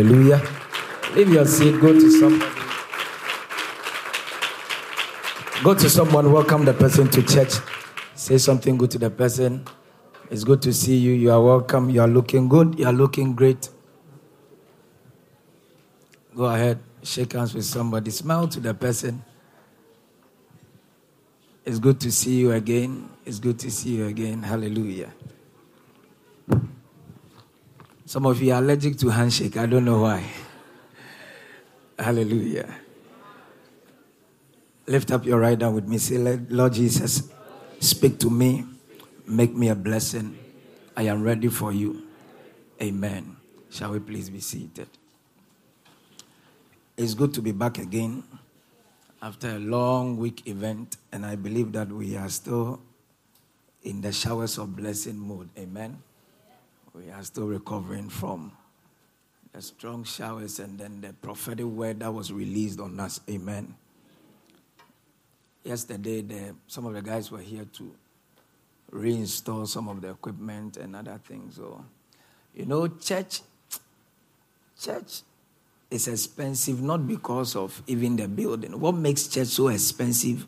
Hallelujah. Leave your seat, go to somebody. Go to someone, welcome the person to church. Say something good to the person. It's good to see you. You are welcome. You are looking good. You are looking great. Go ahead, shake hands with somebody. Smile to the person. It's good to see you again. It's good to see you again. Hallelujah. Some of you are allergic to handshake. I don't know why. Hallelujah. Lift up your right hand with me. Say, Lord Jesus, speak to me. Make me a blessing. I am ready for you. Amen. Shall we please be seated? It's good to be back again after a long week event, and I believe that we are still in the showers of blessing mode. Amen. We are still recovering from the strong showers and then the prophetic word that was released on us. Amen. Yesterday, the, some of the guys were here to reinstall some of the equipment and other things. So, you know, church, church is expensive not because of even the building. What makes church so expensive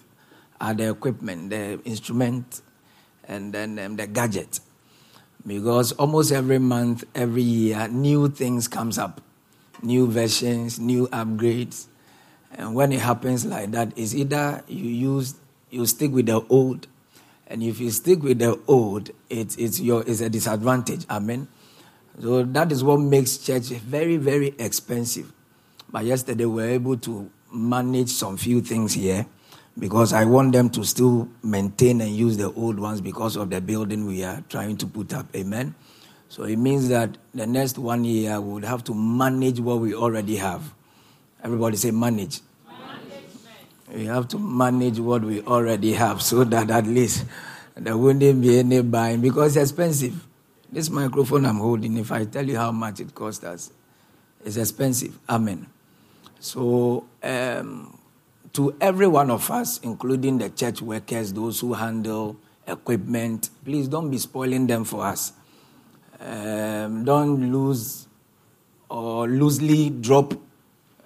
are the equipment, the instrument, and then um, the gadget. Because almost every month, every year, new things comes up, new versions, new upgrades. And when it happens like that, it's either you use you stick with the old, and if you stick with the old, it's it's your it's a disadvantage. Amen. So that is what makes church very, very expensive. But yesterday we were able to manage some few things here because I want them to still maintain and use the old ones because of the building we are trying to put up. Amen. So it means that the next one year we would have to manage what we already have. Everybody say manage. We have to manage what we already have so that at least there wouldn't be any buying because it's expensive. This microphone I'm holding, if I tell you how much it cost us, it's expensive. Amen. So, um, to every one of us, including the church workers, those who handle equipment, please don't be spoiling them for us. Um, don't lose or loosely drop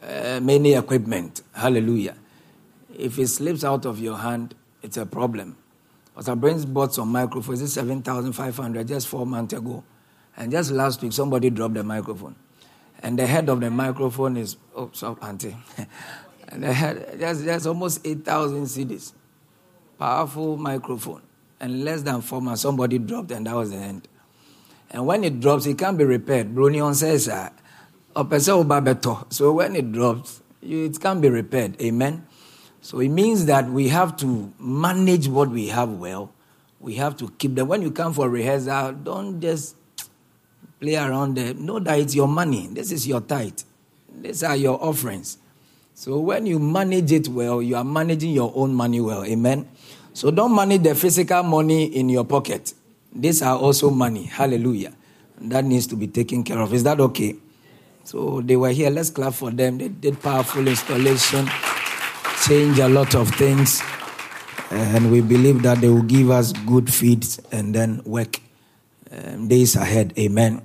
uh, many equipment. Hallelujah. If it slips out of your hand, it's a problem. Pastor Brains bought some microphones, it's 7,500 just four months ago. And just last week, somebody dropped the microphone. And the head of the microphone is, oh, sorry, Auntie. and I had there's, there's almost 8,000 CDs. Powerful microphone. And less than four months, somebody dropped, and that was the end. And when it drops, it can't be repaired. Brunion says, uh, so when it drops, it can't be repaired. Amen. So it means that we have to manage what we have well. We have to keep them. When you come for rehearsal, don't just play around there. Know that it's your money. This is your tithe. These are your offerings. So when you manage it well, you are managing your own money well. Amen. So don't manage the physical money in your pocket. These are also money. Hallelujah. That needs to be taken care of. Is that okay? So they were here. Let's clap for them. They did powerful installation change a lot of things. And we believe that they will give us good feeds and then work um, days ahead. Amen.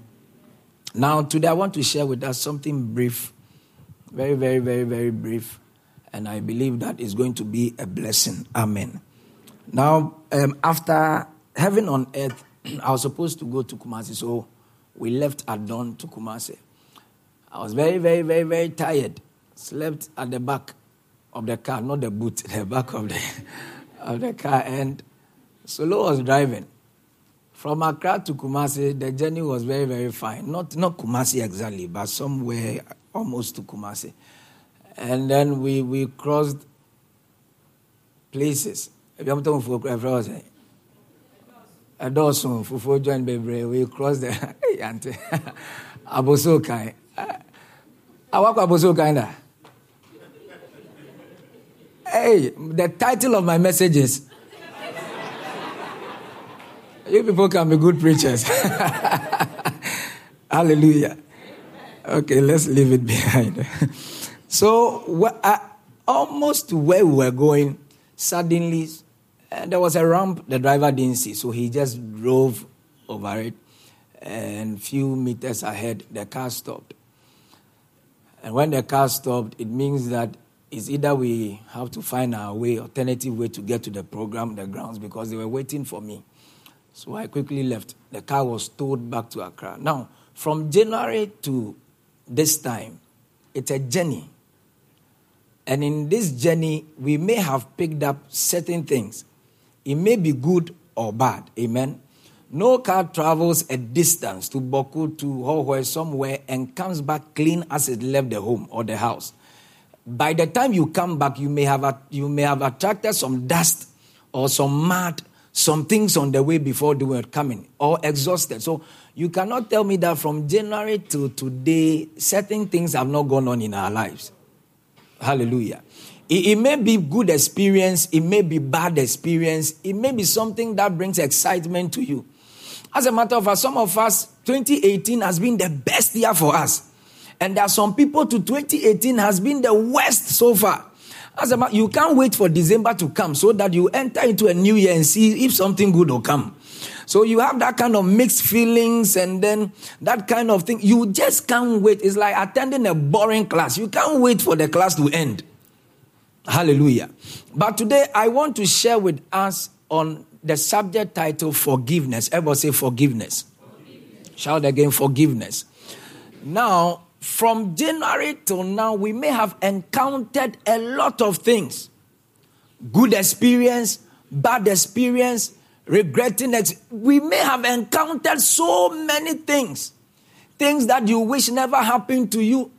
Now, today I want to share with us something brief, very, very, very, very brief. And I believe that is going to be a blessing. Amen. Now, um, after heaven on earth, I was supposed to go to Kumasi, so we left at dawn to Kumasi. I was very, very, very, very tired. Slept at the back of the car, not the boot, the back of the, of the car. And Solo was driving. From Accra to Kumasi, the journey was very, very fine. Not, not Kumasi exactly, but somewhere almost to Kumasi. And then we, we crossed places. I'm talking for Adosun, Fufu joined Bebre, we crossed the Yante. Aboso Kai. Awako Aboso. Hey, the title of my message is You people can be good preachers. Hallelujah. Okay, let's leave it behind. so, uh, almost where we were going, suddenly uh, there was a ramp the driver didn't see, so he just drove over it. And few meters ahead, the car stopped. And when the car stopped, it means that it's either we have to find our way, alternative way to get to the program, the grounds, because they were waiting for me. So I quickly left. The car was towed back to Accra. Now, from January to this time, it's a journey. And in this journey, we may have picked up certain things. It may be good or bad. Amen. No car travels a distance to Bawku, to Hohoe, somewhere, and comes back clean as it left the home or the house. By the time you come back, you may have, you may have attracted some dust or some mud, some things on the way before they were coming, or exhausted. So you cannot tell me that from January to today, certain things have not gone on in our lives. Hallelujah. It, it, may be good experience, it may be bad experience, it may be something that brings excitement to you. As a matter of fact, some of us, 2018 has been the best year for us. And there are some people to 2018 has been the worst so far. As a matter, you can't wait for December to come so that you enter into a new year and see if something good will come. So you have that kind of mixed feelings and then that kind of thing. You just can't wait. It's like attending a boring class. You can't wait for the class to end. Hallelujah. But today I want to share with us on the subject title forgiveness. Everybody say forgiveness. forgiveness. Shout again forgiveness. Now, from January till now, we may have encountered a lot of things good experience, bad experience, regretting. Ex- we may have encountered so many things. Things that you wish never happened to you,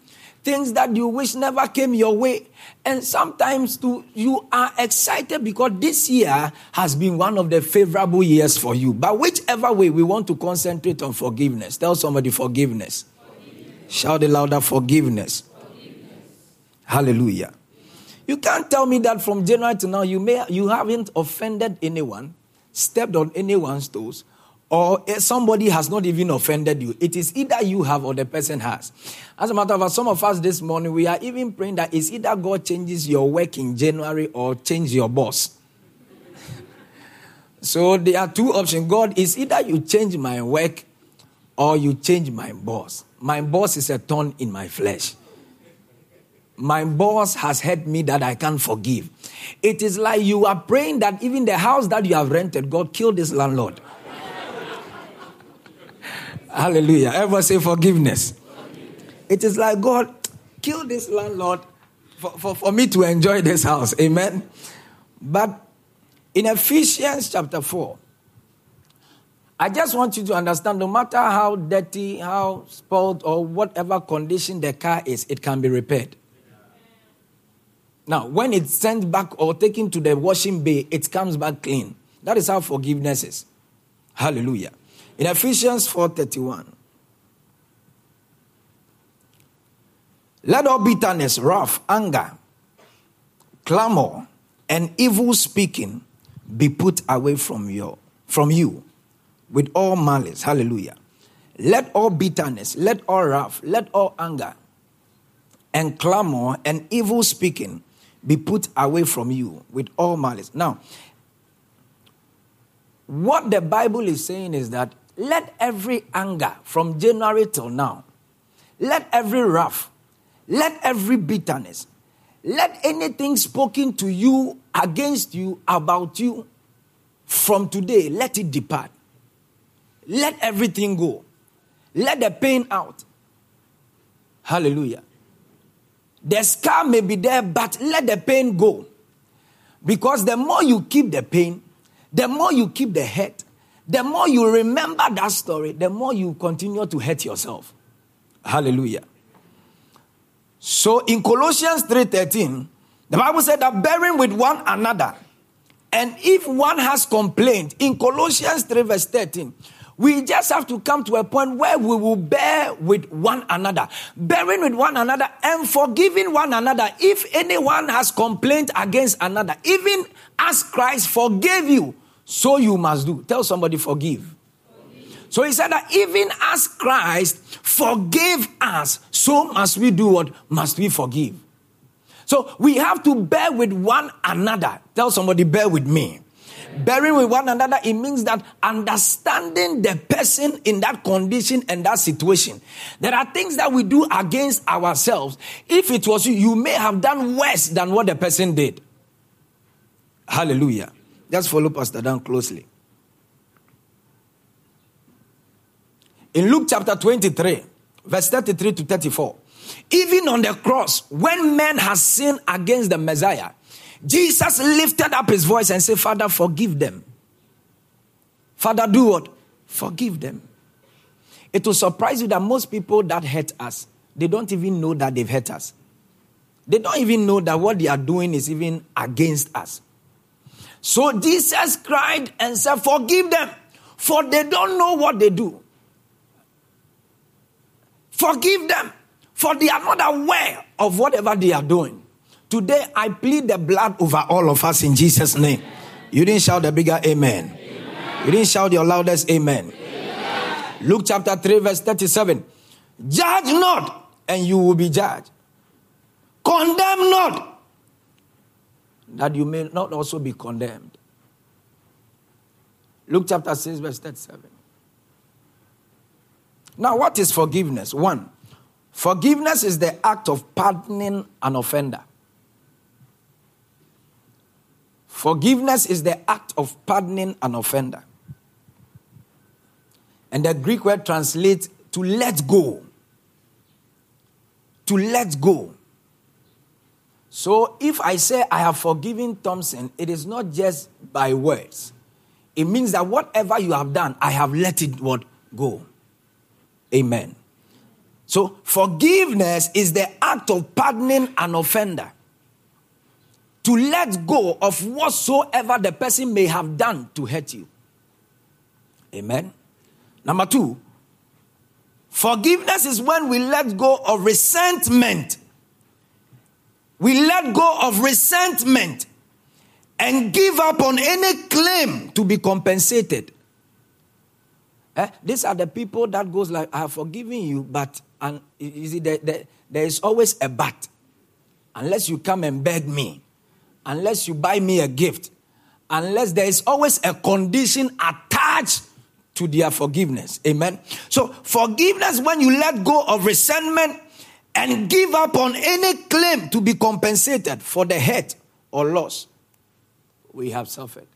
things that you wish never came your way. And sometimes too, you are excited because this year has been one of the favorable years for you. But whichever way, we want to concentrate on forgiveness. Tell somebody forgiveness. forgiveness. Shout it louder forgiveness. forgiveness. Hallelujah. You can't tell me that from January to now you may you haven't offended anyone, stepped on anyone's toes, or eh, somebody has not even offended you. It is either you have or the person has. As a matter of fact, some of us this morning, we are even praying that it's either God changes your work in January or change your boss. so there are two options. God is either you change my work or you change my boss. My boss is a thorn in my flesh. My boss has hurt me that I can't forgive. It is like you are praying that even the house that you have rented, God kill this landlord. Hallelujah. Ever say forgiveness? It is like God, kill this landlord for, for, for me to enjoy this house. Amen. But in Ephesians chapter 4, I just want you to understand no matter how dirty, how spoiled, or whatever condition the car is, it can be repaired. Now, when it's sent back or taken to the washing bay, it comes back clean. That is how forgiveness is. Hallelujah. In Ephesians 4:31, let all bitterness, wrath, anger, clamor, and evil speaking be put away from you, from you with all malice. Hallelujah. Let all bitterness, let all wrath, let all anger, and clamor and evil speaking be put away from you with all malice. Now, what the Bible is saying is that let every anger from January till now, let every wrath, let every bitterness, let anything spoken to you, against you, about you, from today, let it depart. Let everything go. Let the pain out. Hallelujah. The scar may be there, but let the pain go. Because the more you keep the pain, the more you keep the hurt, the more you remember that story, the more you continue to hurt yourself. Hallelujah. So in Colossians 3:13, the Bible said that bearing with one another. And if one has complained, in Colossians 3, verse 13, we just have to come to a point where we will bear with one another, bearing with one another and forgiving one another. If anyone has complained against another, even as Christ forgave you, so you must do. Tell somebody, forgive. So he said that even as Christ forgave us, so must we do what? Must we forgive? So we have to bear with one another. Tell somebody, bear with me. Bearing with one another, it means that understanding the person in that condition and that situation. There are things that we do against ourselves. If it was you, you may have done worse than what the person did. Hallelujah. Just follow Pastor Dan closely. In Luke chapter 23, verse 33 to 34, even on the cross, when men have sinned against the Messiah, Jesus lifted up his voice and said, Father, forgive them. Father, do what? Forgive them. It will surprise you that most people that hurt us, they don't even know that they've hurt us. They don't even know that what they are doing is even against us. So Jesus cried and said, Forgive them, for they don't know what they do. Forgive them, for they are not aware of whatever they are doing. Today, I plead the blood over all of us in Jesus' name. You didn't shout the bigger amen. amen. You didn't shout your loudest amen. amen. Luke chapter 3, verse 37. Judge not, and you will be judged. Condemn not, that you may not also be condemned. Luke chapter 6, verse 37. Now, what is forgiveness? One, forgiveness is the act of pardoning an offender. Forgiveness is the act of pardoning an offender. And the Greek word translates to let go. To let go. So if I say I have forgiven Thompson, it is not just by words. It means that whatever you have done, I have let it what go. Amen. So forgiveness is the act of pardoning an offender to let go of whatsoever the person may have done to hurt you. Amen. Number two, forgiveness is when we let go of resentment. We let go of resentment and give up on any claim to be compensated. Eh? These are the people that goes like, I have forgiven you, but and you see, there, there, there is always a but. Unless you come and beg me, unless you buy me a gift, unless there is always a condition attached to their forgiveness. Amen. So, forgiveness when you let go of resentment and give up on any claim to be compensated for the hurt or loss we have suffered.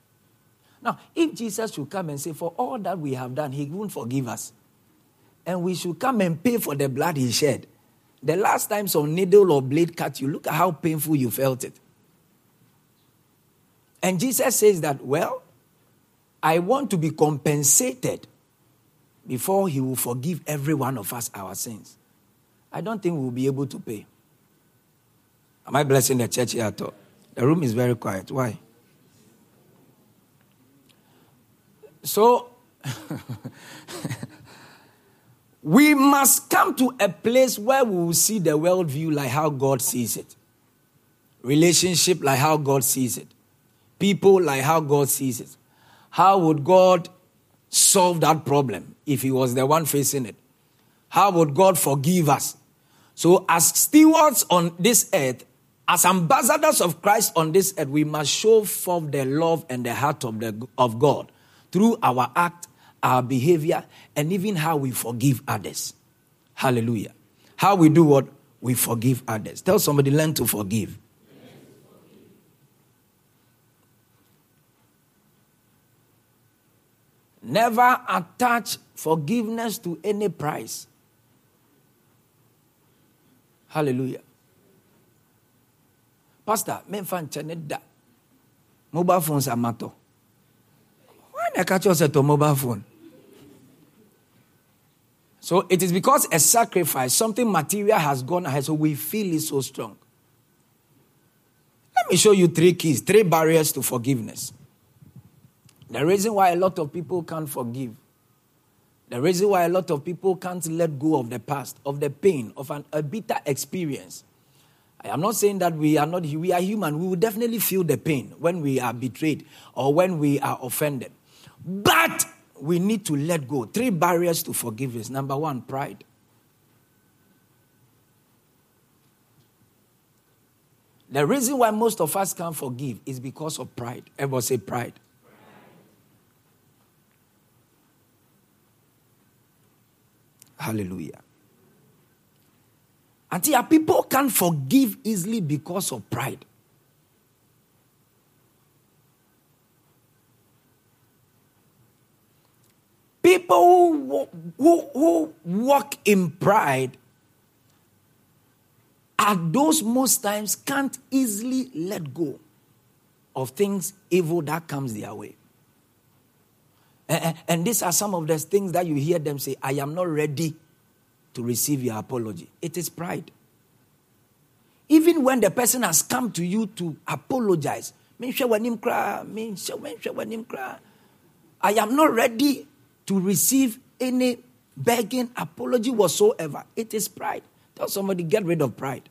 Now, if Jesus should come and say, For all that we have done, he won't forgive us. And we should come and pay for the blood he shed. The last time some needle or blade cut you, look at how painful you felt it. And Jesus says that, well, I want to be compensated before he will forgive every one of us our sins. I don't think we'll be able to pay. Am I blessing the church here at all? The room is very quiet. Why? So, we must come to a place where we will see the worldview like how God sees it, relationship like how God sees it, people like how God sees it. How would God solve that problem if He was the one facing it? How would God forgive us? So, as stewards on this earth, as ambassadors of Christ on this earth, we must show forth the love and the heart of, the, of God through our act, our behavior, and even how we forgive others. Hallelujah. How we do what? We forgive others. Tell somebody, learn to forgive. Never attach forgiveness to any price. Hallelujah. Pastor, me fan da. Mobile phones are matter. Why not catch at a mobile phone? So it is because a sacrifice, something material has gone ahead, so we feel it so strong. Let me show you three keys, three barriers to forgiveness. The reason why a lot of people can't forgive, the reason why a lot of people can't let go of the past, of the pain, of an, a bitter experience. I am not saying that we are not, we are human. We will definitely feel the pain when we are betrayed or when we are offended. But we need to let go. Three barriers to forgiveness. Number one, pride. The reason why most of us can't forgive is because of pride. Everyone say pride. Hallelujah. Until people can't forgive easily because of pride. People who, who, who walk in pride are those most times can't easily let go of things evil that comes their way. And, and these are some of the things that you hear them say, I am not ready to receive your apology. It is pride. Even when the person has come to you to apologize, I am not ready to receive any begging apology whatsoever. It is pride. Tell somebody, get rid of pride.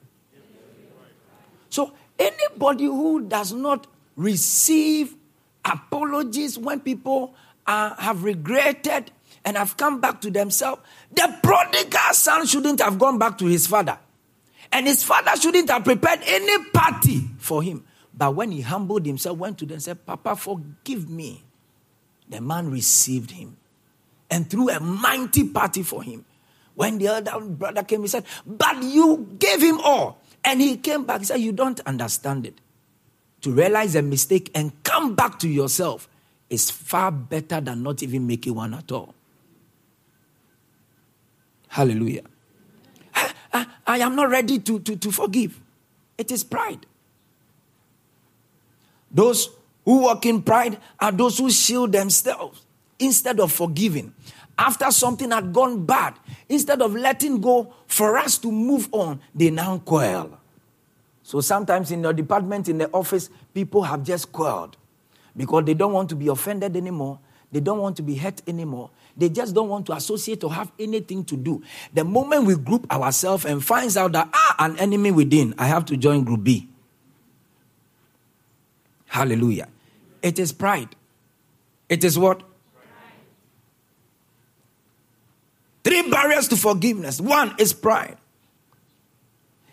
So, anybody who does not receive apologies when people uh, have regretted and have come back to themselves, the prodigal son shouldn't have gone back to his father. And his father shouldn't have prepared any party for him. But when he humbled himself, went to them and said, Papa, forgive me. The man received him and threw a mighty party for him. When the other brother came, he said, But you gave him all. And he came back. He said, You don't understand it. To realize a mistake and come back to yourself is far better than not even making one at all. Hallelujah. I, I, I am not ready to, to, to forgive. It is pride. Those who walk in pride are those who shield themselves instead of forgiving. After something had gone bad, instead of letting go for us to move on, they now quarrel. So sometimes in your department, in the office, people have just quarreled because they don't want to be offended anymore. They don't want to be hurt anymore. They just don't want to associate or have anything to do. The moment we group ourselves and finds out that ah, an enemy within, I have to join group B. Hallelujah. It is pride. It is what? Three barriers to forgiveness. One is pride.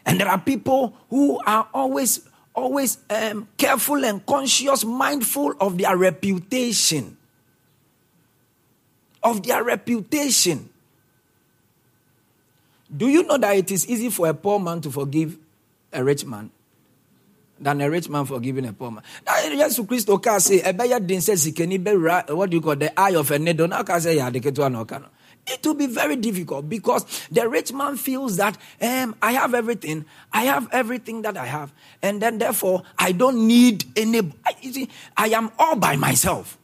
And there are people who are always, always um, careful and conscious, mindful of their reputation. Of their reputation. Do you know that it is easy for a poor man to forgive a rich man than a rich man forgiving a poor man? Yes, Christ can say, what do you call the eye of a needle? Now can say, yeah, the it will be very difficult because the rich man feels that um, I have everything, I have everything that I have, and then therefore I don't need any. I, see, I am all by myself.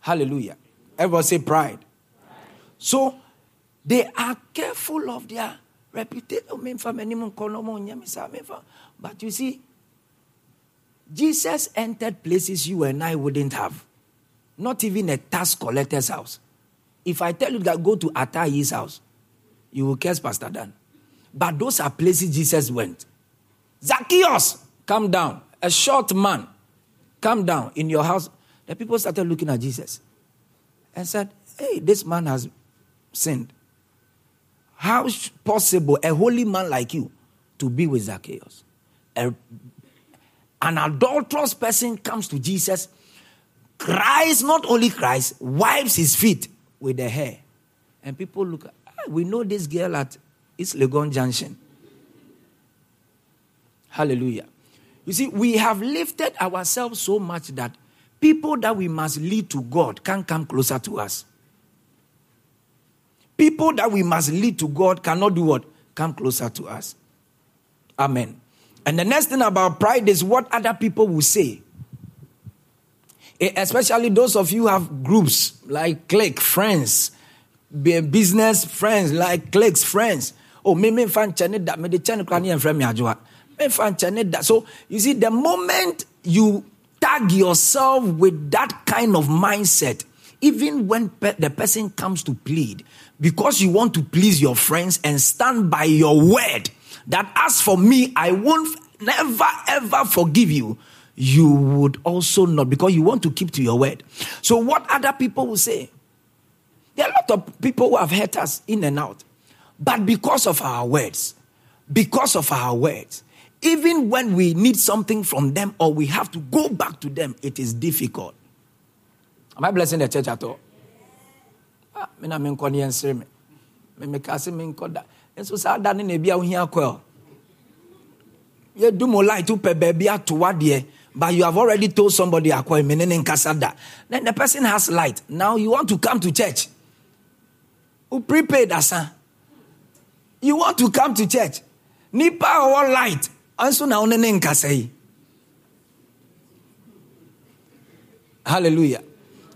Hallelujah. Everyone say pride. pride. So they are careful of their reputation. But you see, Jesus entered places you and I wouldn't have. Not even a tax collector's house. If I tell you that go to Atayi's house, you will curse Pastor Dan. But those are places Jesus went. Zacchaeus, come down. A short man, come down in your house. The people started looking at Jesus and said, Hey, this man has sinned. How possible a holy man like you to be with Zacchaeus? A, an adulterous person comes to Jesus, cries, not only cries, wipes his feet, with the hair. And people look, ah, we know this girl at East Legon Junction. Hallelujah. You see, we have lifted ourselves so much that people that we must lead to God can't come closer to us. People that we must lead to God cannot do what? Come closer to us. Amen. And the next thing about pride is what other people will say. Eh, especially those of you have groups like clique, friends, business friends, like cliques, friends. Oh, me me fan chane that me the chane krani and friend me ajwa. Me fan chane that. So you see, the moment you tag yourself with that kind of mindset, even when pe- the person comes to plead, because you want to please your friends and stand by your word, that as for me, I won't never ever forgive you you would also not, because you want to keep to your word. So, what other people will say? There are a lot of people who have hurt us in and out, but because of our words, because of our words, even when we need something from them or we have to go back to them, it is difficult. Am I blessing the church at all? Ah, me na yɛnsere me memeka se menkɔ da nso saa da ne but you have already told somebody ne then the person has light. Now you want to come to church. Who prepaid asa? You want to come to church. Nipa ɔwɔ light? Nso na wo ne ne nkasa hallelujah.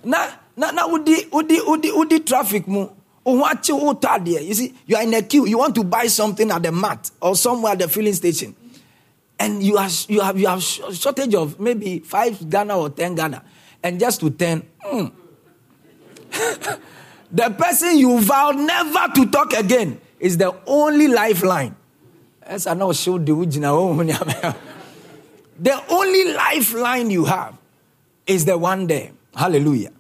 Na na na wodi wodi wodi wodi traffic mu. You see you are in a queue. You want to buy something at the mat or somewhere at the filling station and you have you have you have shortage of maybe five Ghana or ten Ghana. And just to ten mm. the person you vow never to talk again is the only lifeline. As I know show the the only lifeline you have is the one there. Hallelujah.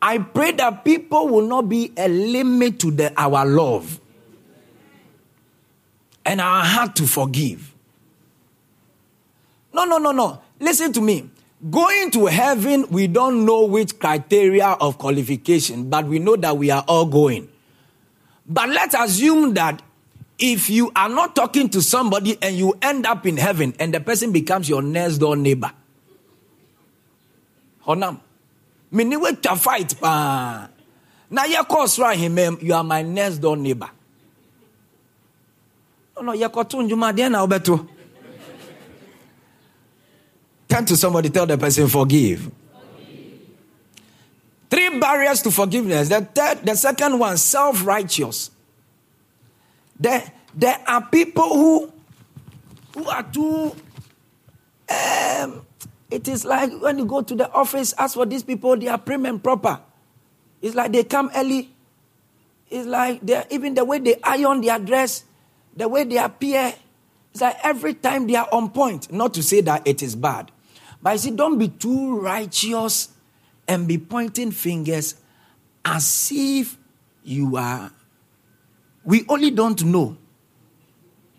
I pray that people will not be a limit to the, our love. And our heart to forgive. No, no, no, no. Listen to me. Going to heaven, we don't know which criteria of qualification, but we know that we are all going. But let's assume that if you are not talking to somebody and you end up in heaven and the person becomes your next door neighbor. Honam mene woatwa fight paa na yɛkɔ soro ahemam you are my next door neighbor no deɛ na wobɛto turn to somebody tell the person forgive Three barriers to forgiveness. The third, the second one, self-righteous. There, there are people who who are too um, it is like when you go to the office, ask for these people, they are prim and proper. It's like they come early. It's like they're even the way they iron their dress, the way they appear. It's like every time they are on point. Not to say that it is bad. But I see, don't be too righteous and be pointing fingers as if you are. We only don't know.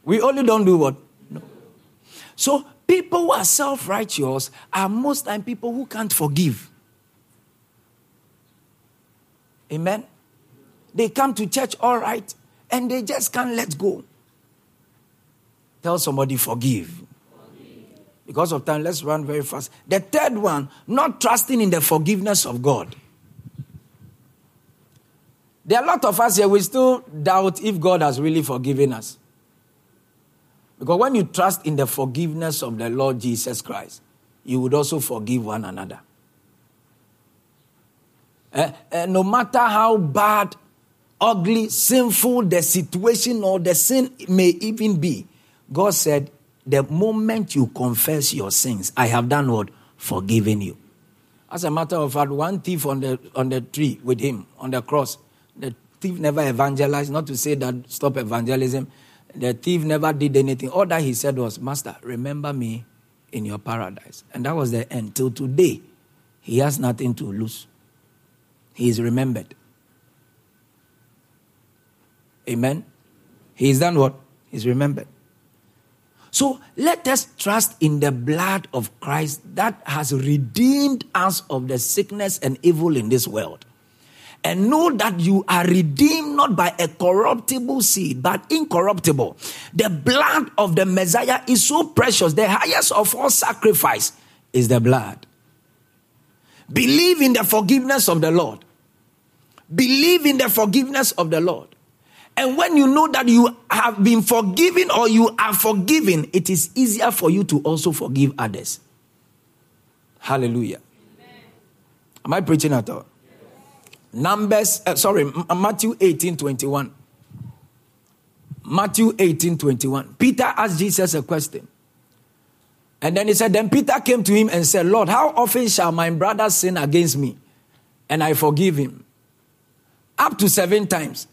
We only don't do what? No. So People who are self righteous are most time people who can't forgive. Amen. They come to church all right and they just can't let go. Tell somebody, forgive. Because of time, let's run very fast. The third one, not trusting in the forgiveness of God. There are a lot of us here, we still doubt if God has really forgiven us. Because when you trust in the forgiveness of the Lord Jesus Christ, you would also forgive one another. Uh, uh, no matter how bad, ugly, sinful the situation or the sin may even be, God said, the moment you confess your sins, I have done what? Forgiven you. As a matter of fact, one thief on the, on the tree with him, on the cross, the thief never evangelized, not to say that stop evangelism. The thief never did anything. All that he said was, Master, remember me in your paradise. And that was the end. Till today, he has nothing to lose. He is remembered. Amen. He's done what? He's remembered. So let us trust in the blood of Christ that has redeemed us of the sickness and evil in this world and know that you are redeemed not by a corruptible seed, but incorruptible. The blood of the Messiah is so precious. The highest of all sacrifice is the blood. Believe in the forgiveness of the Lord. Believe in the forgiveness of the Lord. And when you know that you have been forgiven or you are forgiven, it is easier for you to also forgive others. Hallelujah. Amen. Am I preaching at all? Numbers, uh, sorry, Matthew 18 21. Matthew 18 21. Peter asked Jesus a question. And then he said, Then Peter came to him and said, Lord, how often shall my brother sin against me and I forgive him? Up to seven times.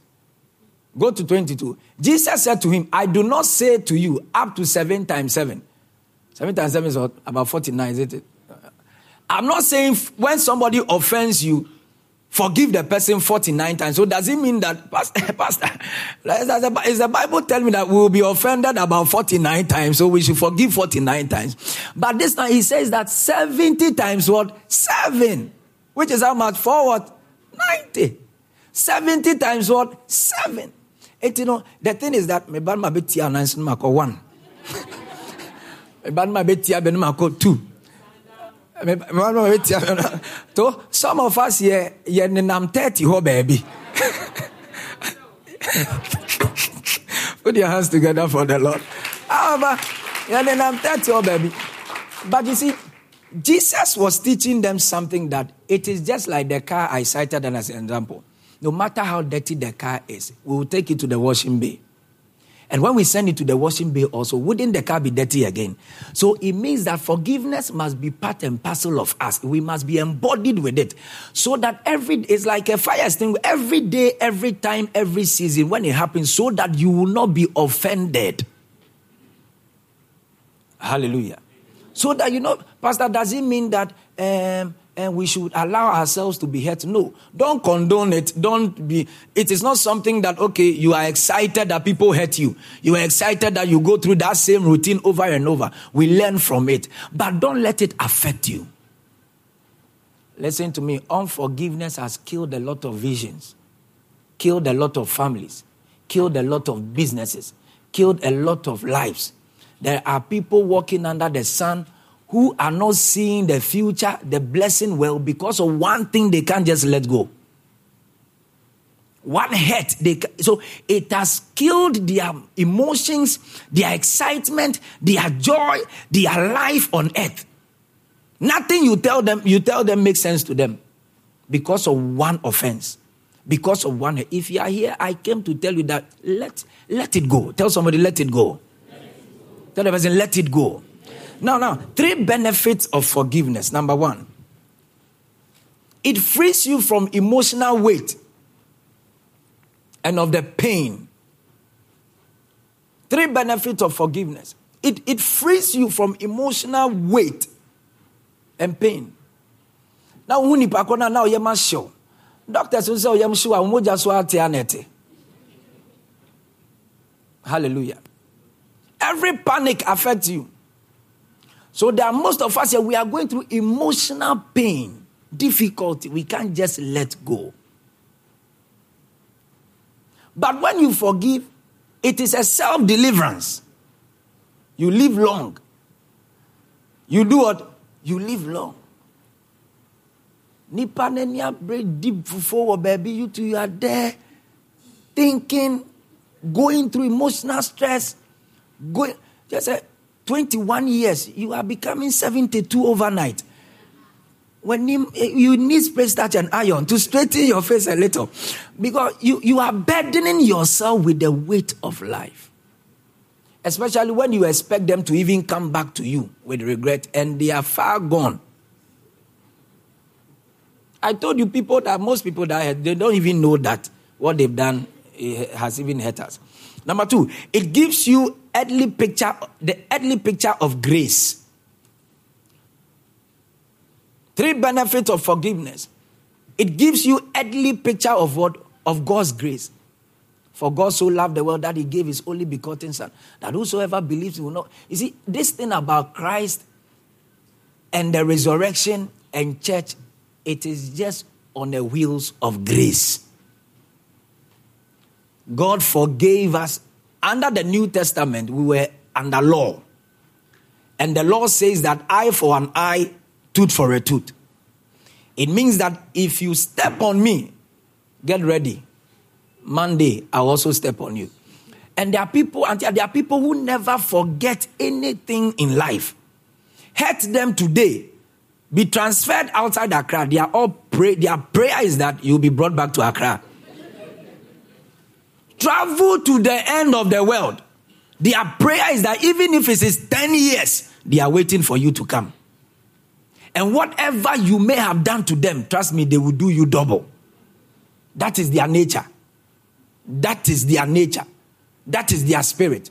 Go to 22. Jesus said to him, I do not say to you up to seven times seven. Seven times seven is about 49, is it? I'm not saying when somebody offends you, forgive the person 49 times. So does it mean that, Pastor, Pastor is the Bible tell me that we will be offended about 49 times, so we should forgive 49 times. But this time he says that 70 times what? Seven. Which is how much? For what? 90. 70 times what? Seven. It, you know, the thing is that me ban my beti anansi mako one. me ban my beti abenu mako two. Me ban my beti To some of us here, ye nenam 30 ho baby. Put your hands together for the Lord. However, then I'm 30 oh baby. But you see, Jesus was teaching them something that it is just like the car I cited as an example. No matter how dirty the car is, we will take it to the washing bay. And when we send it to the washing bay, also, wouldn't the car be dirty again? So it means that forgiveness must be part and parcel of us. We must be embodied with it. So that every, it's like a fire extinguisher. Every day, every time, every season, when it happens, so that you will not be offended. Hallelujah. So that, you know, Pastor, does it mean that um, and we should allow ourselves to be hurt. No, don't condone it. Don't be, it is not something that, okay, you are excited that people hurt you. You are excited that you go through that same routine over and over. We learn from it, but don't let it affect you. Listen to me. Unforgiveness has killed a lot of visions, killed a lot of families, killed a lot of businesses, killed a lot of lives. There are people walking under the sun who are not seeing the future, the blessing well, because of one thing they can't just let go. One hurt, they so it has killed their emotions, their excitement, their joy, their life on earth. Nothing you tell them, you tell them makes sense to them because of one offense, because of one. If you are here, I came to tell you that let let it go. Tell somebody, let it go. Let it go. Tell the person, let it go. Now, now, three benefits of forgiveness. Number one, it frees you from emotional weight and of the pain. Three benefits of forgiveness. It, it frees you from emotional weight and pain. Now, when you pack on now, must show. Doctors will say, oh, I'm sure I'm just Hallelujah. Every panic affects you. So there are most of us here, we are going through emotional pain, difficulty. We can't just let go. But when you forgive, it is a self deliverance. You live long. You do what? You live long. Nipa abere deep fufuo baby. You two you are there, thinking, going through emotional stress, going. Just say, 21 years, you are becoming 72 overnight. When you, need spray starch and iron to straighten your face a little because you, you are burdening yourself with the weight of life. Especially when you expect them to even come back to you with regret and they are far gone. I told you people that most people that they don't even know that what they've done eh, has even hurt us. Number two, it gives you earthly picture, the earthly picture of grace. Three benefits of forgiveness. It gives you earthly picture of what? Of God's grace. For God so loved the world that he gave his only begotten son, that whosoever believes will not. You see, this thing about Christ and the resurrection and church, it is just on the wheels of grace. God forgave us under the New Testament, we were under law. And the law says that eye for an eye, tooth for a tooth. It means that if you step on me, get ready. Monday, I'll also step on you. And there are people, and there are people who never forget anything in life. Hurt them today, be transferred outside Accra. They are all pray. Their prayer is that you'll be brought back to Accra. Travel to the end of the world. Their prayer is that even if it is 10 years, they are waiting for you to come. And whatever you may have done to them, trust me, they will do you double. That is their nature. That is their nature. That is their spirit.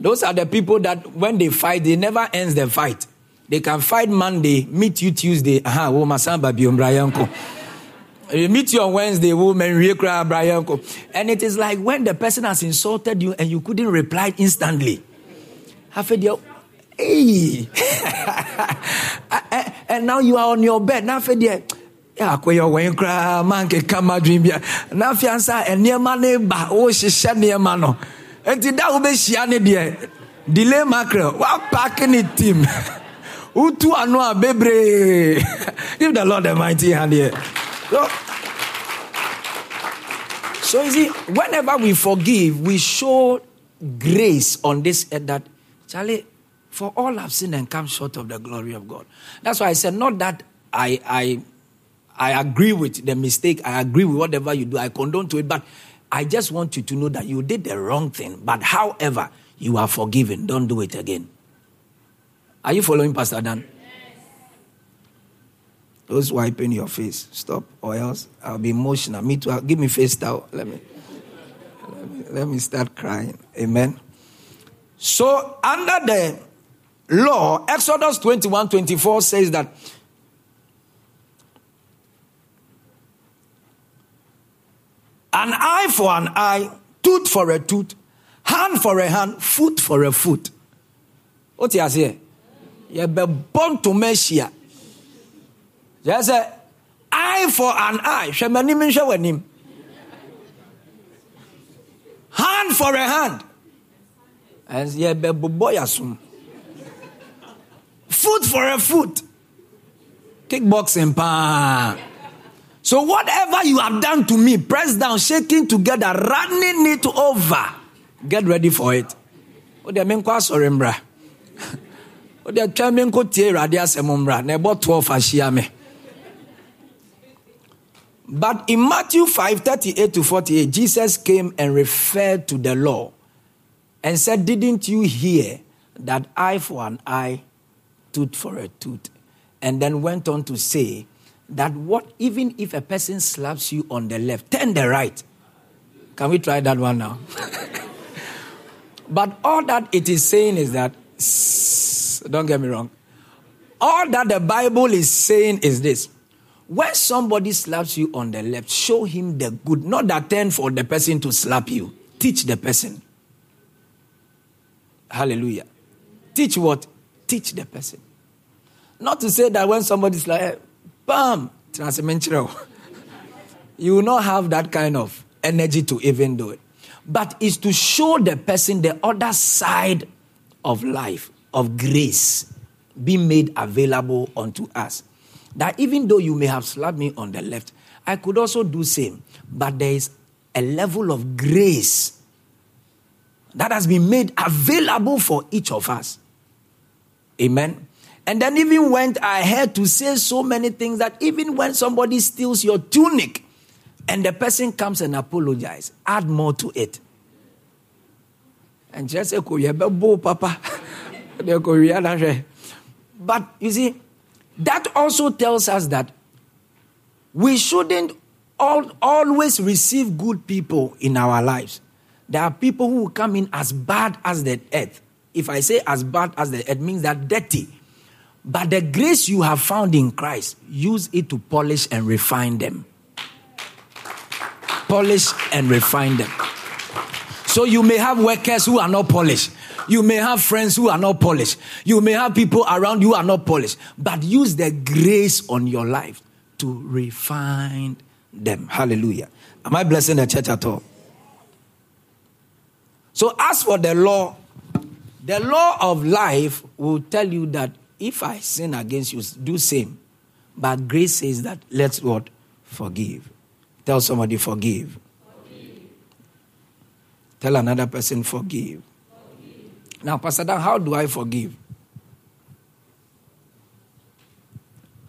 those are the people that when they fight they never ends the fight they can fight Monday, meet you Tuesday. Aha, wo masamba bi umbrayanko. Meet you on Wednesday, woman, and it is like when the person has insulted you and you couldn't reply instantly. Hey. Eh, eh, and now you are on your bed. Now, for the akɔyɛ wɔn koraa man keka ma dwen bia na afei ansa nneɛma no ba wohyehyɛ nneɛma no nti da wobɛhyia ne deɛ delay mackerel woapaake ne team wotu ano a bebree give the lord a mighty hand here so, so you see whenever we forgive we show grace on this earth that charlie for all have sinned and come short of the glory of god that's why i said not that i i I agree with the mistake. I agree with whatever you do. I condone to it. But I just want you to know that you did the wrong thing. But however, you are forgiven. Don't do it again. Are you following Pastor Dan? Those wiping your face. Stop, or else I'll be emotional. Me too. Give me face towel. Let me, let me, let me start crying. Amen. So, under the law, Exodus 21 24 says that An eye for an eye, tooth for a tooth, hand for a hand, foot for a foot. What you say? You born to Messiah. Just say, eye for an eye. Shemanim shawanim. Hand for a hand. Be boyasum. Foot for a foot. Kickboxing pa. So whatever you have done to me, press down, shaking together, running it over. Get ready for it. O de menkɔ asɔre mbra. Atwa awurade asɛm mbra na ɛbɔ twelve ahyia me. But in Matthew 5 38 to 48, Jesus came and referred to the law and said, Didn't you hear that eye for an eye, tooth for a tooth? And then went on to say, that what even if a person slaps you on the left, turn the right. Can we try that one now? but all that it is saying is that don't get me wrong. All that the Bible is saying is this. When somebody slaps you on the left, show him the good, not that turn for the person to slap you. Teach the person. Hallelujah. Teach what? Teach the person. Not to say that when somebody's like, Bam! You will not have that kind of energy to even do it. But it's to show the person the other side of life, of grace, being made available unto us. That even though you may have slapped me on the left, I could also do same. But there is a level of grace that has been made available for each of us. Amen. And then even went ahead to say so many things that even when somebody steals your tunic and the person comes and apologizes, add more to it. And just say, Papa. But you see, that also tells us that we shouldn't all, always receive good people in our lives. There are people who come in as bad as the earth. If I say as bad as the earth, means that dirty. But the grace you have found in Christ, use it to polish and refine them. Polish and refine them. So you may have workers who are not polished. You may have friends who are not polished. You may have people around you who are not polished. But use the grace on your life to refine them. Hallelujah. Am I blessing the church at all? So, as for the law, the law of life will tell you that if I sin against you, do same. But grace says that let's what? Forgive. Tell somebody forgive. forgive. Tell another person forgive. Now, Pastor Dan, how do I forgive?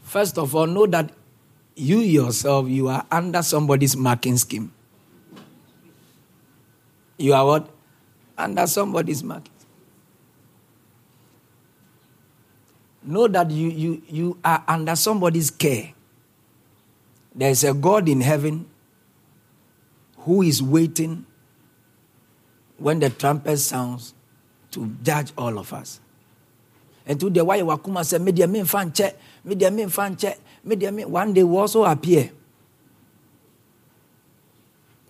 First of all, know that you yourself, you are under somebody's marking scheme. You are what? Under somebody's marking. know that you, you, you are under somebody's care. There's a God in heaven who is waiting when the trumpet sounds to judge all of us. And to the why wakuma said, Media me fan check, media me fan check, media me one day will also appear.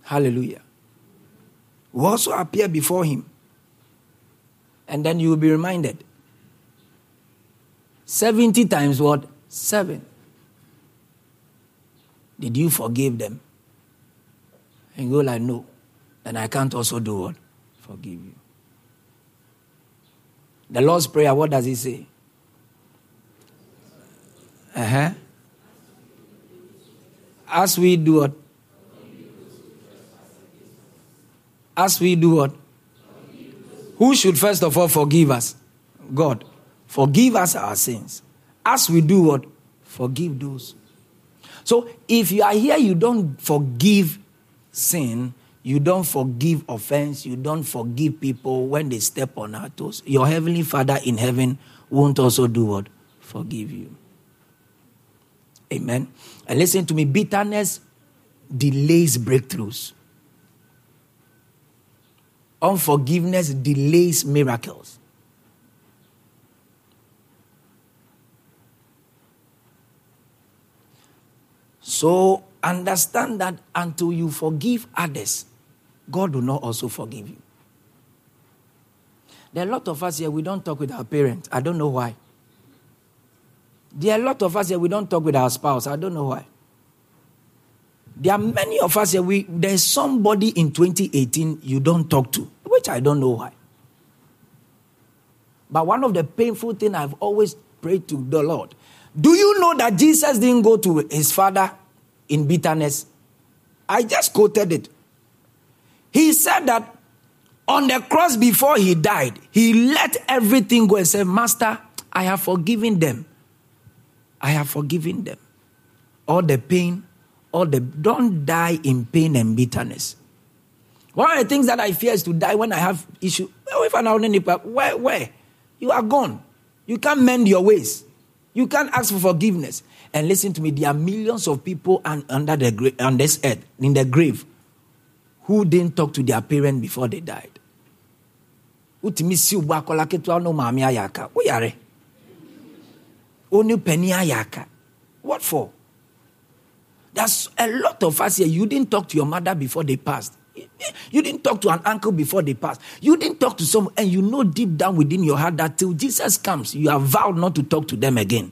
Hallelujah. Will also appear before him. And then you will be reminded 70 times what? 7. Did you forgive them? And go like, no. And I can't also do what? Forgive you. The Lord's Prayer, what does He say? Uh huh. As we do what? As we do what? Who should first of all forgive us? God. Forgive us our sins. As we do what? Forgive those. So if you are here, you don't forgive sin, you don't forgive offense, you don't forgive people when they step on our toes, your heavenly Father in heaven won't also do what? Forgive you. Amen. And listen to me bitterness delays breakthroughs, unforgiveness delays miracles. So understand that until you forgive others, God will not also forgive you. There are a lot of us here, we don't talk with our parents. I don't know why. There are a lot of us here, we don't talk with our spouse. I don't know why. There are many of us here, we, there's somebody in 2018 you don't talk to, which I don't know why. But one of the painful things I've always prayed to the Lord do you know that Jesus didn't go to his father in bitterness? I just quoted it. He said that on the cross before he died, he let everything go and said, Master, I have forgiven them. I have forgiven them. All the pain, all the don't die in pain and bitterness. One of the things that I fear is to die when I have issue. Where, where? You are gone. You can't mend your ways. You can't ask for forgiveness. And listen to me, there are millions of people under the on this earth, in the grave, who didn't talk to their parents before they died. wotumi si wo akɔla ketewa no maame ayɛ aka woyare Only penny ayaka. What for? There's a lot of us here. You didn't talk to your mother before they passed. You didn't talk to an uncle before they passed. You didn't talk to someone, and you know deep down within your heart that till Jesus comes, you have vowed not to talk to them again.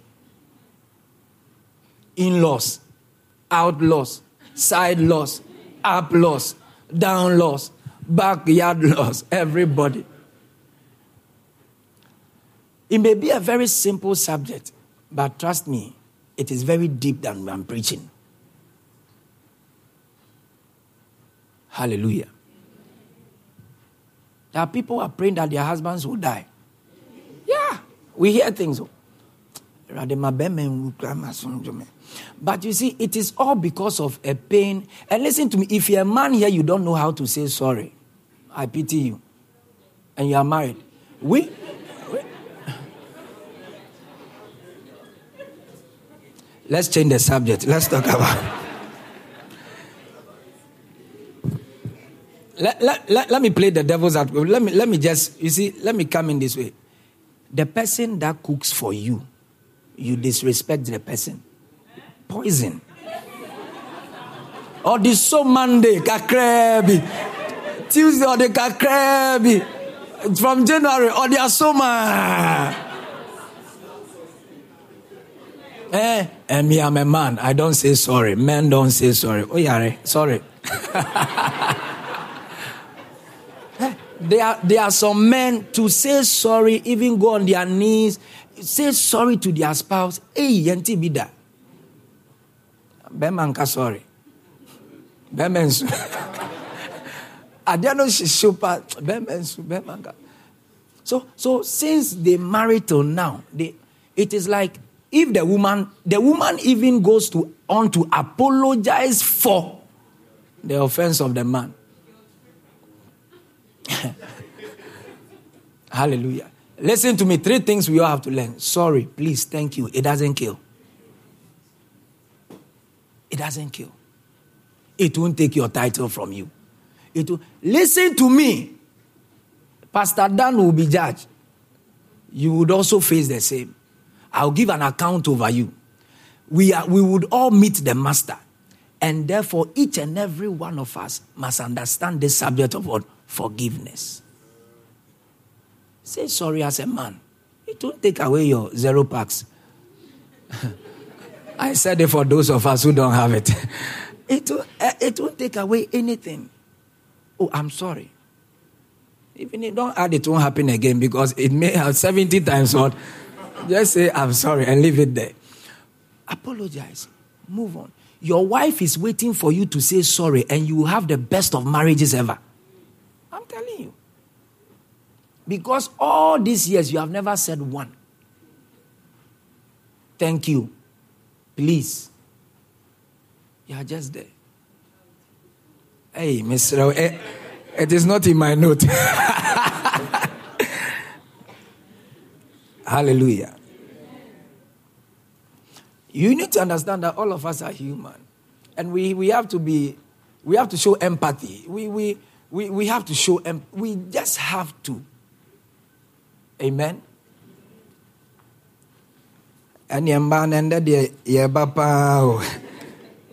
In laws, out laws, side laws, up laws, down laws, backyard laws, everybody. It may be a very simple subject, but trust me, it is very deep than I'm preaching. Hallelujah. There are people who are praying that their husbands will die. Yeah, we hear things. Oh. But you see, it is all because of a pain. And listen to me, if you're a man here, you don't know how to say sorry. I pity you. And you are married. We Let's change the subject. Let's talk about. let, let, let, let me play the devil's advocate. Let me, let me just, you see, let me come in this way. The person that cooks for you, you disrespect the person. Poison. or the so Monday, kakrebi. Tuesday, or the kakrebi. From January, or the asoma. Eh, and me, I'm a man. I don't say sorry. Men don't say sorry. Oh, yeah, sorry. Eh, there, are, there are some men to say sorry, even go on their knees, say sorry to their spouse. Hey, yanti bida. Bemanka sorry. Bemensu. Adiano shishupa. Bemensu. Bemanka. So, so since they married till now, they, it is like if the woman, the woman even goes to on to apologize for the offense of the man. Hallelujah. Listen to me. Three things we all have to learn. Sorry, please, thank you. It doesn't kill. It doesn't kill. It won't take your title from you. It will, listen to me. Pastor Dan will be judged. You would also face the same. I'll give an account over you. We, are, we would all meet the master. And therefore, each and every one of us must understand the subject of what? Forgiveness. Say sorry as a man. It won't take away your zero packs. I said it for those of us who don't have it. It, will, eh, it won't take away anything. Oh, I'm sorry. Even if you don't add it, won't happen again because it may have 70 times what. Just say, I'm sorry, and leave it there. Apologize. Move on. Your wife is waiting for you to say sorry, and you will have the best of marriages ever. I'm telling you. Because all these years you have never said one. Thank you. Please. You are just there. Hey, Mr. Eh, it is not in my note. Hallelujah. You need to understand that all of us are human. And we, we have to be, we have to show empathy. We, we, we, we have to show, we just have to. Amen. ɛne mmaa no ɛndɛ deɛ yɛba paa o.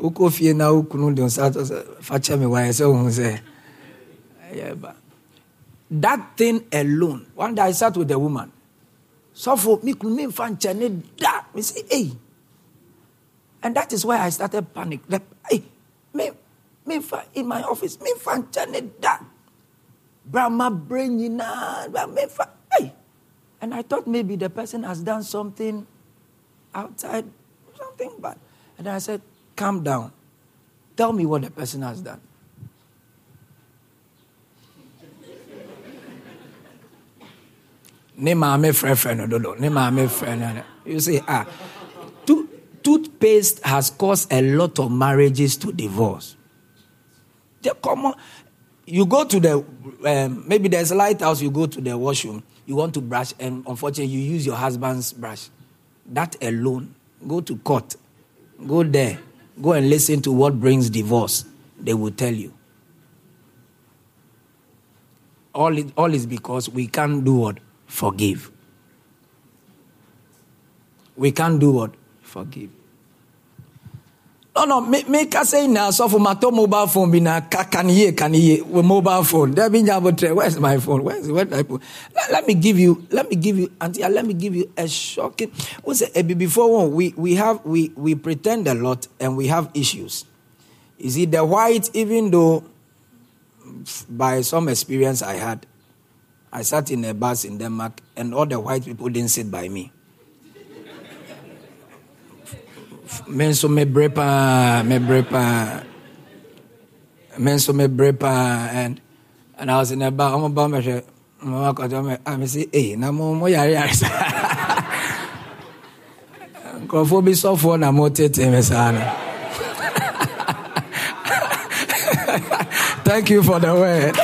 Wokɔ fie na wokunu de nsa fa me waɛ sɛ wohu sɛ that thing alone one day i sat with a woman. Sɔfo me kunu memfa nkyɛ ne da. Me say hey and that is why i started panic. That hey me memfa in my office memfa nkyɛ ne da. Brahma brain nyinaa memfa and i thought maybe the person has done something outside, something bad. And I said, Calm down. Tell me what the person has done. you see ah to, toothpaste has caused a lot of marriages to divorce the common you go to the um, maybe there's a lighthouse you go to the washroom you want to brush and unfortunately you use your husband's brush that alone, go to court, go there, go and listen to what brings divorce. They will tell you. All, it, all is because we can't do what? Forgive. We can't do what? Forgive. No, no, make, make us say now, so for my mobile phone, be now, can you can you with mobile phone? That means I would where's my phone? Where's where I put? Let, let, me give you, let me give you, auntie, ah, let me give you a shocking. What's it? Eh, before one, we, we have, we, we pretend a lot and we have issues. You see, the white, even though by some experience I had, I sat in a bus in Denmark and all the white people didn't sit by me. Me nso mebrɛ paa mebrɛ paa me nso mebrɛ paa and and I was in a bar ɔmo ba mɛhwɛ ɔmo akɔtɔ mɛ a me say ee na mo mo yare yare saa nkurɔfoɔ bi sɔfoɔ na mo tete me saa no. Thank you for the word.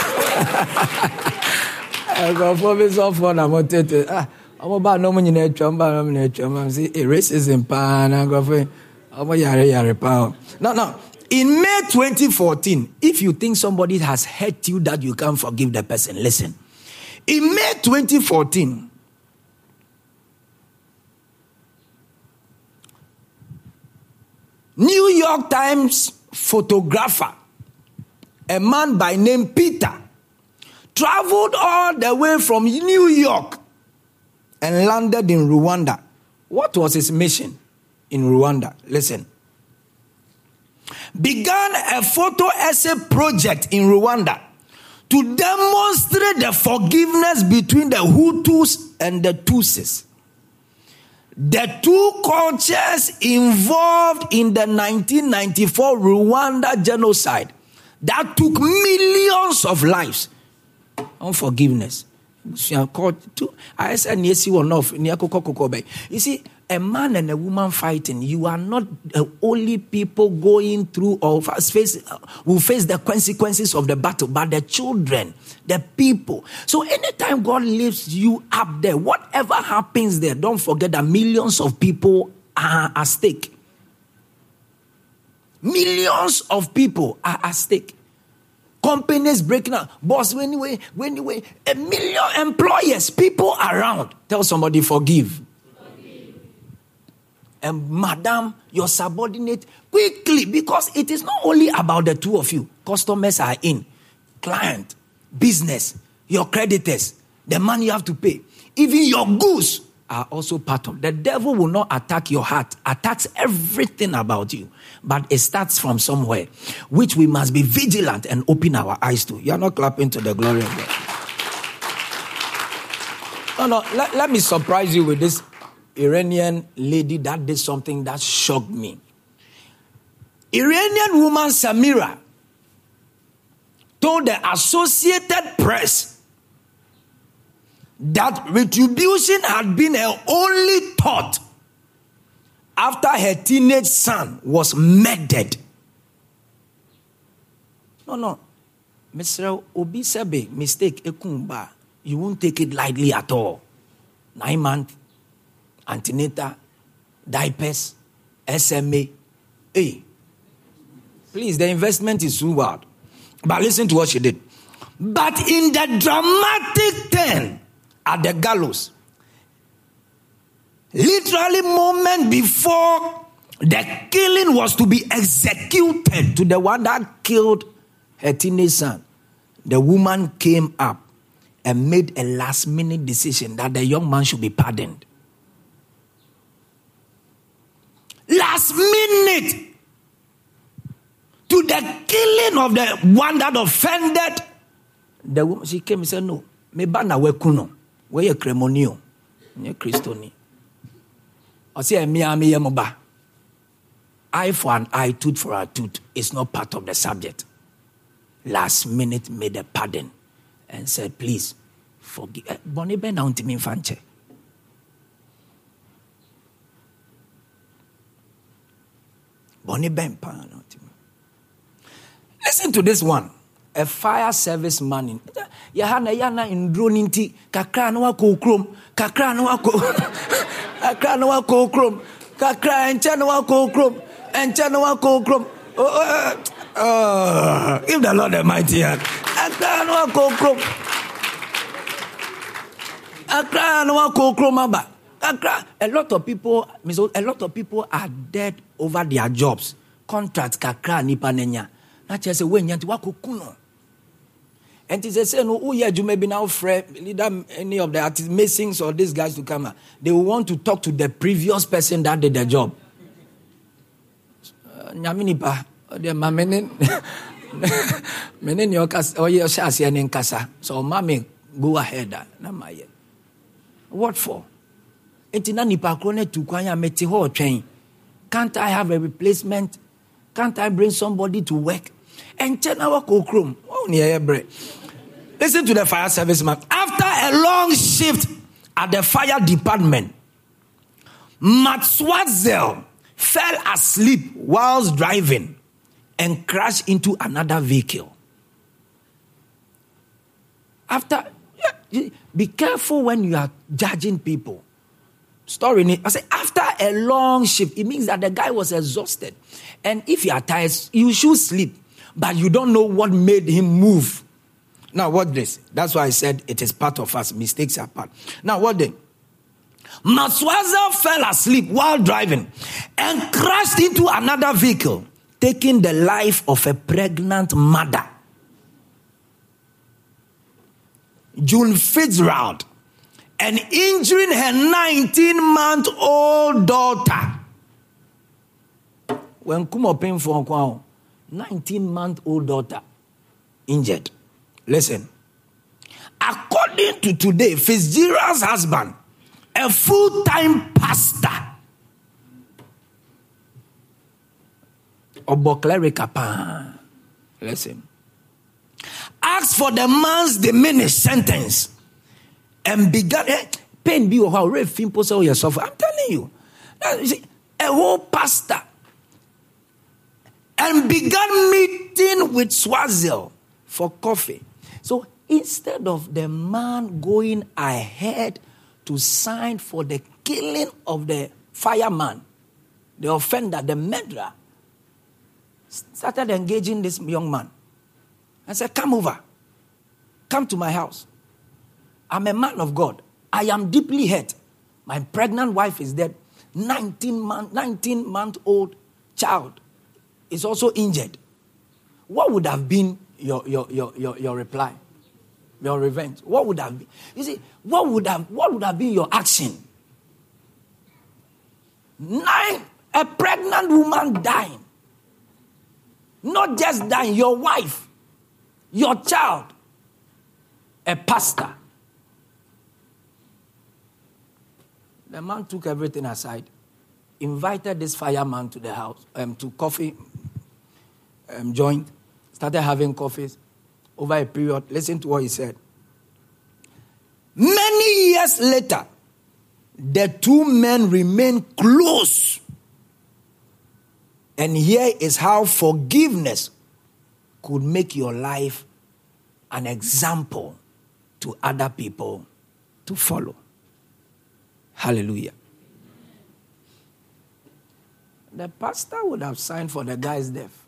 Nkurɔfoɔ bi sɔfoɔ na mo tete ah ba na ɔmo nyinaa atwa ɔmo ba ɔmo nyinaa atwa ɔmo sɛ ee racism paa na nkurɔfoɔ paa no no in May 2014 if you think somebody has hurt you that you can't forgive the person listen. In May 2014 New York Times photographer, a man by name Peter, traveled all the way from New York and landed in Rwanda. What was his mission in Rwanda? Listen. Began a photo essay project in Rwanda to demonstrate the forgiveness between the Hutus and the Tutsis. The two cultures involved in the 1994 Rwanda genocide that took millions of lives. Unforgiveness. You see, a man and a woman fighting, you are not the only people going through or face will face the consequences of the battle, but the children, the people. So anytime God lifts you up there, whatever happens there, don't forget that millions of people are at stake. Millions of people are at stake. Companies breaking up. Boss, anyway, anyway, a million employers, people around. Tell somebody, forgive and madam, your subordinate, quickly, because it is not only about the two of you. Customers are in, client, business, your creditors, the money you have to pay, even your goods are also part of. The devil will not attack your heart, attacks everything about you, but it starts from somewhere, which we must be vigilant and open our eyes to. You are not clapping to the glory of God. No, no, let, let me surprise you with this Iranian lady that did something that shocked me. Iranian woman Samira told the Associated Press that retribution had been her only thought after her teenage son was murdered. No, no. Mr. Obi Sebe, mistake. You won't take it lightly at all. Nine months, antenatal, diapers, SMA. Hey, please, the investment is too wild. But listen to what she did. But in the dramatic turn at the gallows, literally moment before the killing was to be executed to the one that killed her teenage son, the woman came up and made a last minute decision that the young man should be pardoned. Last minute to the killing of the one that offended the woman. She came and said, No, me bana we kuno, we ye cremonio, ye Christoni. I say, me ami moba. Eye for an eye, tooth for a tooth is not part of the subject. Last minute made a pardon and said, Please forgive. Eh, Bonnie Ben me fanche. Listen to this one. A fire service man. in Yahana yana indro ninti kakra na wako ukrom kakra na wako kakra na wako kakra encha na wako ukrom encha na wako ukrom. Oh, uh, uh, give the Lord a mighty hand. Kakra na wako ukrom. Kakra. A lot of people, a lot of people are dead over their jobs. Contracts kakra nipa nenya. Na kyerɛ sɛ woanya nti woakɔku no ɛnti sɛ sɛ no woyɛ adwuma bi na wofrɛ leader any of the artists masons or these guys to come out they want to talk to the previous person that did the job. Uh, nyame nipa ɔdeɛ ma mene mene ne ɔyɛ ɔhyɛ aseɛ ne so me go ahead a what for nti nipa korɔ no atu kwan a mete hɔ ɔtwɛn. Can't i have a replacement? Can't i bring somebody to work? Ɛnkyɛ na wakɔ kurom. Wɔn ni ɛyɛ brɛ. Listen to the fire service man. After a long shift at the fire department Maxwell fell asleep whilst driving and crashed into another vehicle. After, be careful when you are judging people. Story, I say after a long shift, it means that the guy was exhausted, and if you are tired, you should sleep but you don't know what made him move. Now, what this? That's why I said it is part of us. Mistakes are part. Now, what then? Maswaza fell asleep while driving and crashed into another vehicle, taking the life of a pregnant mother. June Fitzgerald and injuring her 19 month old daughter. When Kumo pain for 19 month old daughter injured. Listen. According to today, Fitzgerald's husband, a full time pastor, Obo clerical, listen, asked for the man's diminished sentence and began. Eh, pain be or how rare fimpo say yourself. I'm telling you. A whole pastor and began meeting with Swatzell for coffee. So instead of the man going ahead to sign for the killing of the fireman, the offender, the murderer, started engaging this young man and said, Come over, come to my house. I'm a man of God. I am deeply hurt. My pregnant wife is dead. 19 month, 19 month old child is also injured, what would have been your, your, your, your, your reply? Your revenge? What would have been? You see, what would have what would have been your action? Nine, a pregnant woman dying. Not just dying, your wife, your child, a pastor. The man took everything aside, invited this fireman to the house, um, to coffee um, joint, started having coffees over a period. Listen to what he said. Many years later, the two men remain close. And here is how forgiveness could make your life an example to other people to follow. Hallelujah. The pastor would have signed for the guy's death,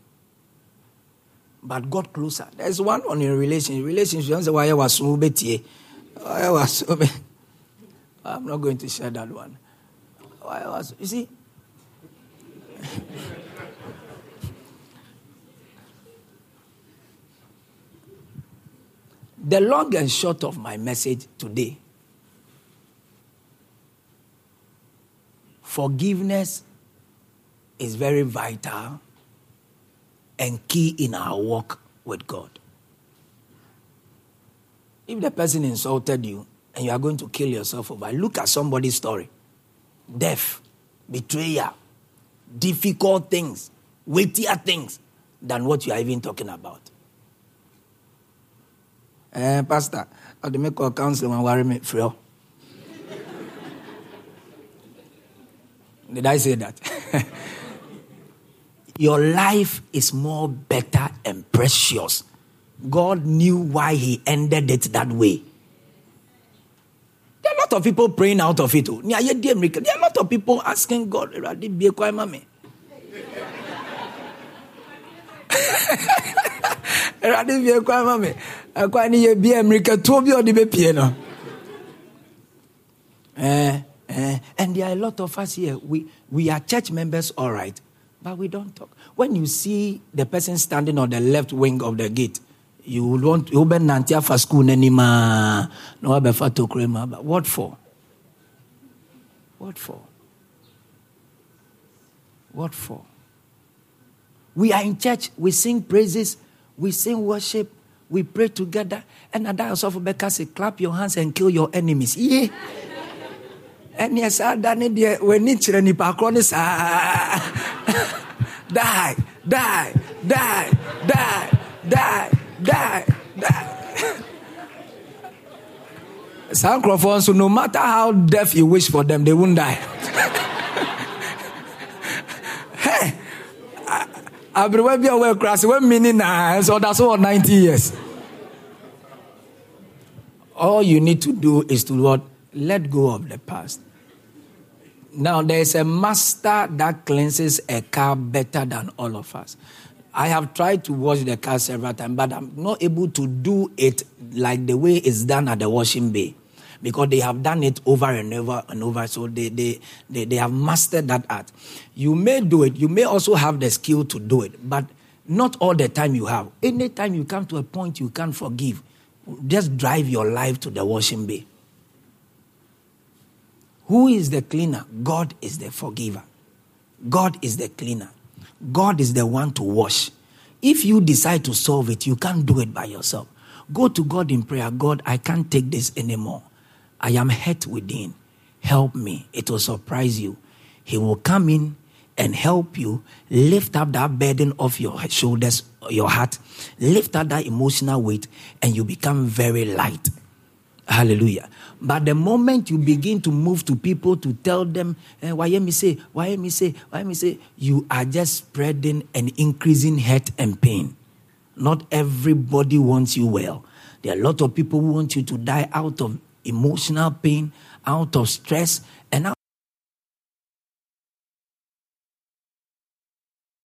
but got closer. There's one on a relationship. Relationship, why I was so I was so I'm not going to share that one. I was, you see, the long and short of my message today forgiveness is very vital and key in our walk with God. If the person insulted you and you are going to kill yourself over, look at somebody's story death, betrayal, difficult things, weightier things than what you are even talking about. Eh, Pastor, I have to make a counsel and worry me. Did I say that? Your life is more better and precious. God knew why He ended it that way. There are a lot of people praying out of it. Oh. There are a lot of people asking God, be mommy. Awurade mmirikatuo bi a eh, and there are a lot of us here. We, we are church members all right but we don't talk. When you see the person standing on the left wing of the gate you will want you be nanti afa school n'anim a na wabɛfa tokuro mu aba what for? What for? What for? We are in church. We sing praises. We sing worship, we pray together, and at that Becca say, clap your hands and kill your enemies. Yeah. And yes, I done it when it's any parkronis. Die, die, die, die, die, die, die. Crawford, so no matter how deaf you wish for them, they won't die. hey, aberewa bi a wɔyɛ kura sɛ wɔmini naa nso ɔda so 90 years all you need to do is to what let go of the past now there is a master that cleanses a car better than all of us I have tried to wash the car several times, but I'm not able to do it like the way it's done at the washing bay because they have done it over and over and over. So they, they, they, they have mastered that art. You may do it, you may also have the skill to do it, but not all the time you have. Anytime you come to a point you can't forgive, just drive your life to the washing bay. Who is the cleaner? God is the forgiver. God is the cleaner. God is the one to wash. If you decide to solve it, you can't do it by yourself. Go to God in prayer. God, I can't take this anymore. I am hurt within. Help me. It will surprise you. He will come in and help you lift up that burden off your shoulders, your heart, lift up that emotional weight, and you become very light. Hallelujah. But the moment you begin to move to people to tell them, eh, why me say, why me say, why me say, you are just spreading and increasing hurt and pain. Not everybody wants you well. There are a lot of people who want you to die out of emotional pain, out of stress,